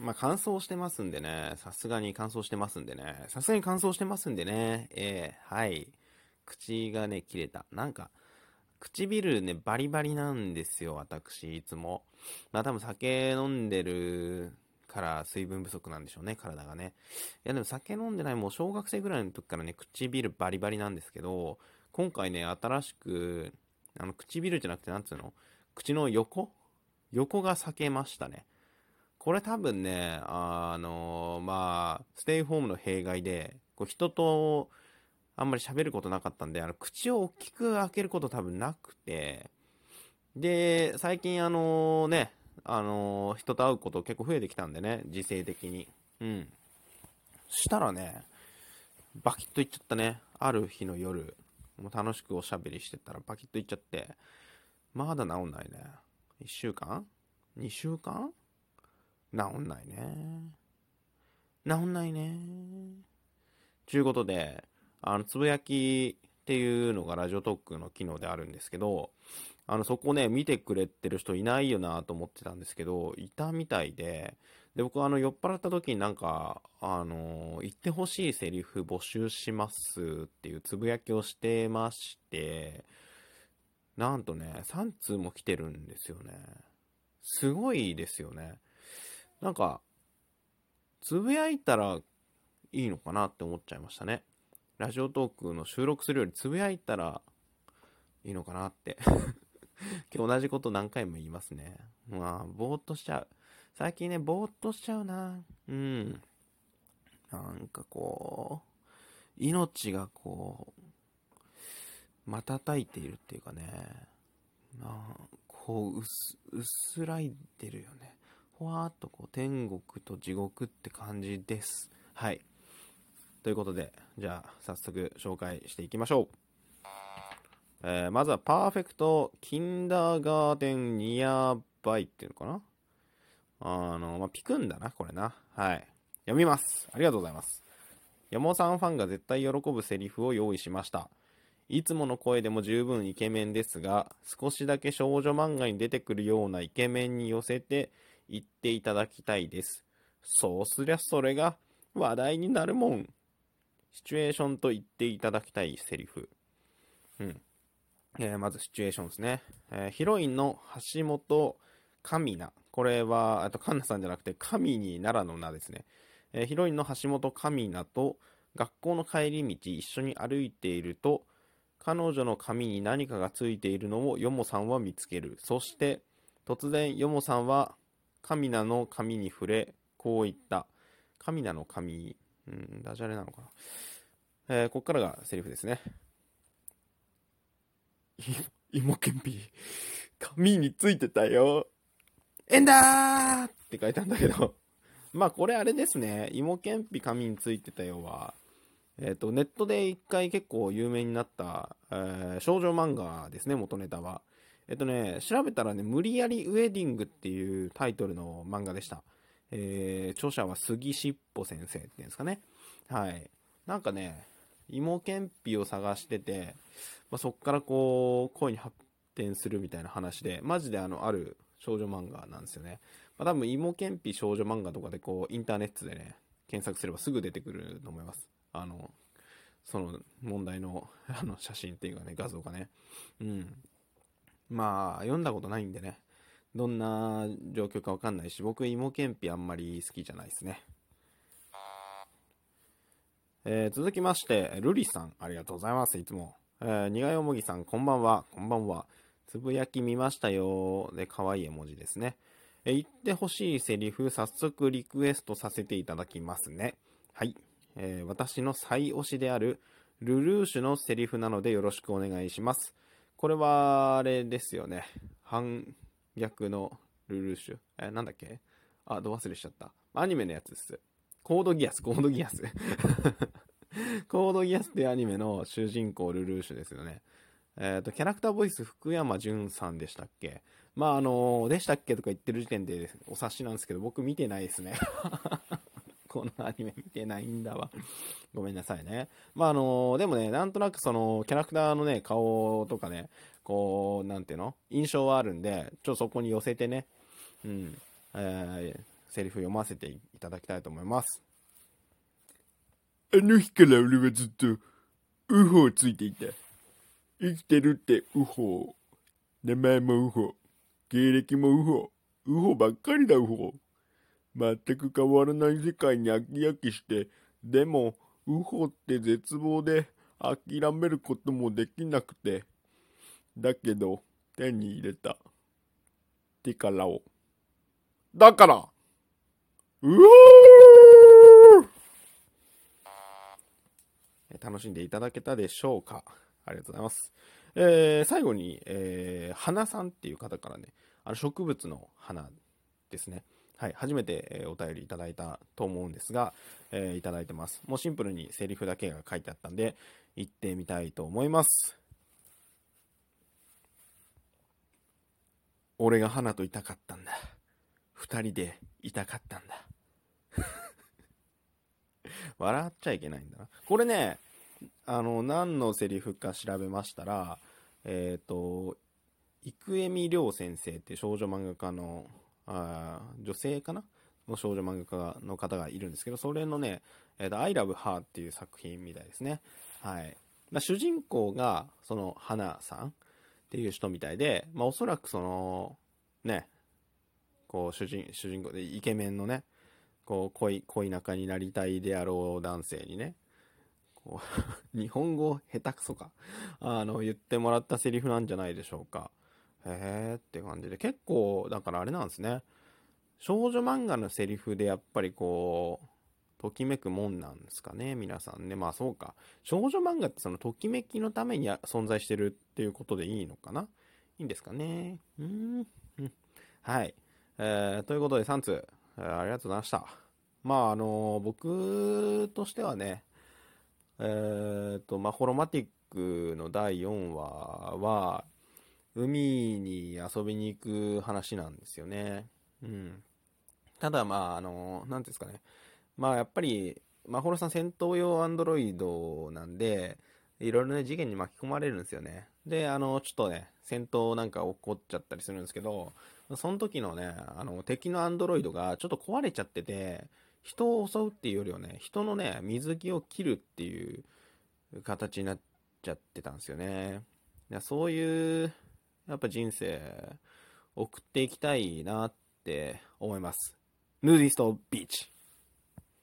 まあ、乾燥してますんでね、さすがに乾燥してますんでね、さすがに乾燥してますんでね、えー、はい。口がね、切れた。なんか、唇ね、バリバリなんですよ、私、いつも。まあ多分酒飲んでるから水分不足なんでしょうね、体がね。いやでも酒飲んでない、もう小学生ぐらいの時からね、唇バリバリなんですけど、今回ね、新しく、あの、唇じゃなくて、なんつうの？口の横？横が裂けましたね。これ多分ね、あのまあ、ステイホームの弊害で、こう人とあんまり喋ることなかったんで、あの、口を大きく開けること多分なくて、で、最近あのね、あの人と会うこと結構増えてきたんでね、時勢的に。うん。したらね、バキッといっちゃったね。ある日の夜、もう楽しくおしゃべりしてたらバキッといっちゃって、まだ治んないね。1週間 ?2 週間？治んないね。治んないね。ちゅうことで、あの、つぶやきっていうのがラジオトークの機能であるんですけど、あの、そこね、見てくれてる人いないよなと思ってたんですけど、いたみたいで、で、僕あの、酔っ払った時になんか、あの、言ってほしいセリフ募集しますっていうつぶやきをしてまして、なんとね、3通も来てるんですよね。すごいですよね。なんか、つぶやいたらいいのかなって思っちゃいましたね。ラジオトークの収録するよりつぶやいたらいいのかなって 今日同じこと何回も言いますね。まあ、ぼーっとしちゃう。最近ね、ぼーっとしちゃうな。うん。なんかこう、命がこう、瞬いているっていうかね、まあ、こう、薄、薄らいでるよね。ほわーっとこう、天国と地獄って感じです。はい。ということで、じゃあ、早速紹介していきましょう。えー、まずは、パーフェクトキンダーガーデンニアバイっていうのかな？あの、まあ、ピクんだな、これな。はい。読みます。ありがとうございます。山本さんファンが絶対喜ぶセリフを用意しました。いつもの声でも十分イケメンですが、少しだけ少女漫画に出てくるようなイケメンに寄せて言っていただきたいです。そうすりゃそれが話題になるもん。シチュエーションと言っていただきたいセリフ。うん。えー、まずシチュエーションですね。えー、ヒロインの橋本神奈。これは、あと、カンナさんじゃなくて、神に奈良の名ですね。えー、ヒロインの橋本神奈と、学校の帰り道一緒に歩いていると、彼女の髪に何かがついているのをヨモさんは見つける。そして、突然、ヨモさんは、神奈の髪に触れ、こう言った。神奈の髪、うん、ダジャレなのかな。えー、ここからがセリフですね。い芋けんぴ、紙についてたよ。えんだーって書いたんだけど、まあこれあれですね、芋けんぴ紙についてたよは、えっ、ー、と、ネットで一回結構有名になった、えー、少女漫画ですね、元ネタは。えっ、とね、調べたらね、無理やりウェディングっていうタイトルの漫画でした。えー、著者は杉しっぽ先生っていうんですかね。はい。なんかね、芋けんぴを探してて、まあ、そっからこう、恋に発展するみたいな話で、マジであの、ある少女漫画なんですよね。まあ、多分、芋けんぴ少女漫画とかでこう、インターネットでね、検索すればすぐ出てくると思います。あの、その問題のあの写真っていうかね、画像がね。うん。まあ、読んだことないんでね、どんな状況かわかんないし、僕、芋けんぴあんまり好きじゃないですね。えー、続きまして、ルリさん、ありがとうございます、いつも。えー、苦いおもぎさん、こんばんは、こんばんは。つぶやき見ましたよ。で、可愛い絵文字ですね。えー、言ってほしいセリフ、早速リクエストさせていただきますね。はい。えー、私の最推しである、ルルーシュのセリフなのでよろしくお願いします。これは、あれですよね。反逆のルルーシュ。え、なんだっけ？あ、ど忘れしちゃった。アニメのやつです。コードギアス、コードギアス。コードギアスってアニメの主人公ルルーシュですよね。えっ、ー、と、キャラクターボイス福山潤さんでしたっけ？まあ、あのー、でしたっけとか言ってる時点でお察しなんですけど、僕見てないですね。このアニメ見てないんだわ。ごめんなさいね。まあ、あの、でもね、なんとなくその、キャラクターのね、顔とかね、こう、なんていうの？印象はあるんで、ちょっとそこに寄せてね、うん、えー、セリフ読ませていただきたいと思います。あの日から俺はずっと、ウホをついていた。生きてるってウホ。名前もウホ。経歴もウホ。ウホばっかりだウホ。全く変わらない世界に飽き飽きして、でも、ウホって絶望で諦めることもできなくて。だけど、手に入れた。ティカラを。だからうおー楽しんでいただけたでしょうか？ありがとうございます。えー最後に、えー花さんっていう方からね、あの植物の花ですね。はい、初めて、えお便りいただいたと思うんですが、えーいただいてます。もうシンプルにセリフだけが書いてあったんで、行ってみたいと思います。俺が花といたかったんだ。二人でいたかったんだ。笑っちゃいけないんだな。これね、あの、何のセリフか調べましたら、えっ、と、生恵亮先生って少女漫画家の、あ女性かな？の少女漫画家の方がいるんですけど、それのね、えーと、I love her っていう作品みたいですね。はい。まあ、主人公が、その、花さんっていう人みたいで、まあ、おそらくその、ね、こう、主人、主人公で、イケメンのね、こう、恋、恋仲になりたいであろう男性にね、こう 日本語下手くそか。あの、言ってもらったセリフなんじゃないでしょうか。へーって感じで。結構、だからあれなんですね。少女漫画のセリフでやっぱりこう、ときめくもんなんですかね、皆さんね。まあそうか。少女漫画ってそのときめきのために存在してるっていうことでいいのかな？いいんですかね？うん。はい。えー、ということで3通、えーありがとうございました。まああの僕としてはね、えっ、と、まあ、ホロマティックの第4話は、海に遊びに行く話なんですよね。うん。ただ、まあ、あの、なんですかね。まあ、やっぱり、まほろさん戦闘用アンドロイドなんで、いろいろね、事件に巻き込まれるんですよね。で、あの、ちょっとね、戦闘なんか起こっちゃったりするんですけど、その時のね、あの、敵のアンドロイドがちょっと壊れちゃってて、人を襲うっていうよりはね、人のね、水着を切るっていう形になっちゃってたんですよね。そういう、やっぱ人生、送っていきたいなって思います。ヌーディストビーチ。